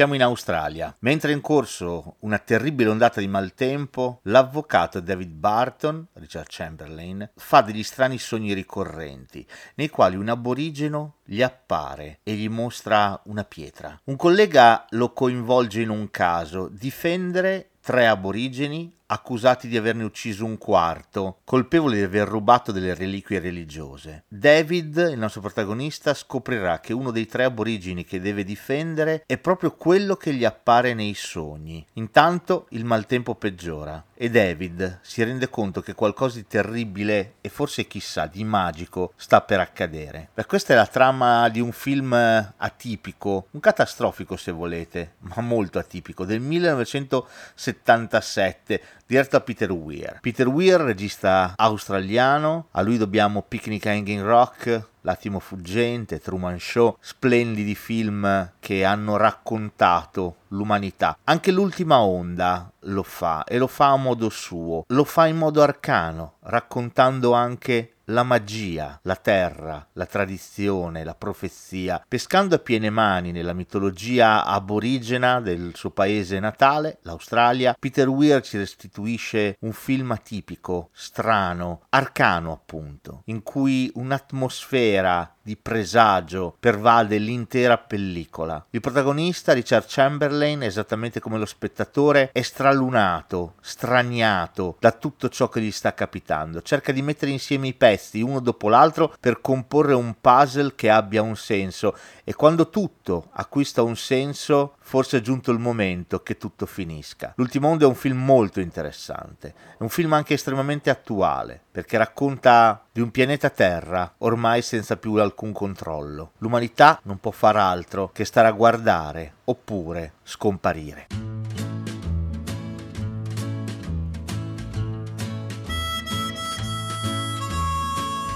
Siamo in Australia. Mentre è in corso una terribile ondata di maltempo, l'avvocato David Barton, Richard Chamberlain, fa degli strani sogni ricorrenti, nei quali un aborigeno gli appare e gli mostra una pietra. Un collega lo coinvolge in un caso, difendere tre aborigeni accusati di averne ucciso un quarto, colpevoli di aver rubato delle reliquie religiose. David, il nostro protagonista, scoprirà che uno dei tre aborigini che deve difendere è proprio quello che gli appare nei sogni. Intanto il maltempo peggiora e David si rende conto che qualcosa di terribile e forse chissà di magico sta per accadere. Beh, questa è la trama di un film atipico, un catastrofico se volete, ma molto atipico, del 1977 diretto da Peter Weir. Peter Weir, regista australiano, a lui dobbiamo Picnic Hanging Rock, L'attimo fuggente, Truman Show, splendidi film che hanno raccontato l'umanità. Anche l'ultima onda lo fa e lo fa a modo suo, lo fa in modo arcano, raccontando anche la magia, la terra, la tradizione, la profezia, pescando a piene mani nella mitologia aborigena del suo paese natale, l'Australia, Peter Weir ci restituisce un film atipico, strano, arcano appunto, in cui un'atmosfera di presagio pervade l'intera pellicola. Il protagonista, Richard Chamberlain, esattamente come lo spettatore, è stralunato, straniato da tutto ciò che gli sta capitando. Cerca di mettere insieme i pezzi uno dopo l'altro per comporre un puzzle che abbia un senso e quando tutto acquista un senso, forse è giunto il momento che tutto finisca. L'ultimo Onda è un film molto interessante, è un film anche estremamente attuale, perché racconta di un pianeta Terra ormai senza più alcun controllo. L'umanità non può far altro che stare a guardare oppure scomparire.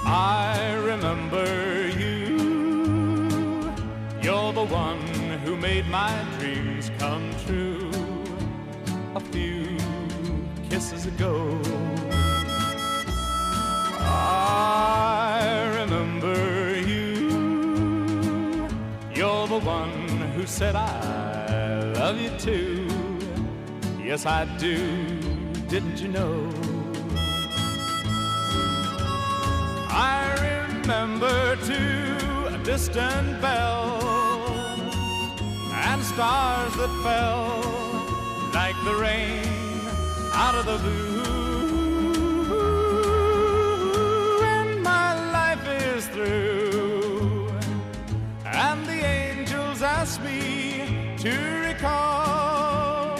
I remember you. You're the one made my dreams come true. A few kisses ago. I remember you. You're the one who said I love you too. Yes, I do. Didn't you know? I remember too a distant bell stars that fell like the rain out of the blue. And my life is through, and the angels ask me to recall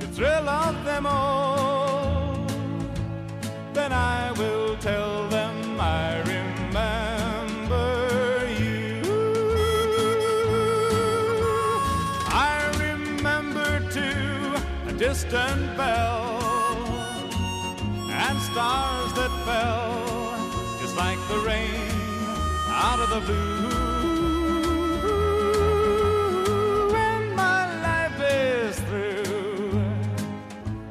the thrill of them all. Then I will distant bell and stars that fell just like the rain out of the blue. When my life is through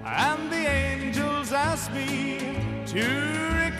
and the angels ask me to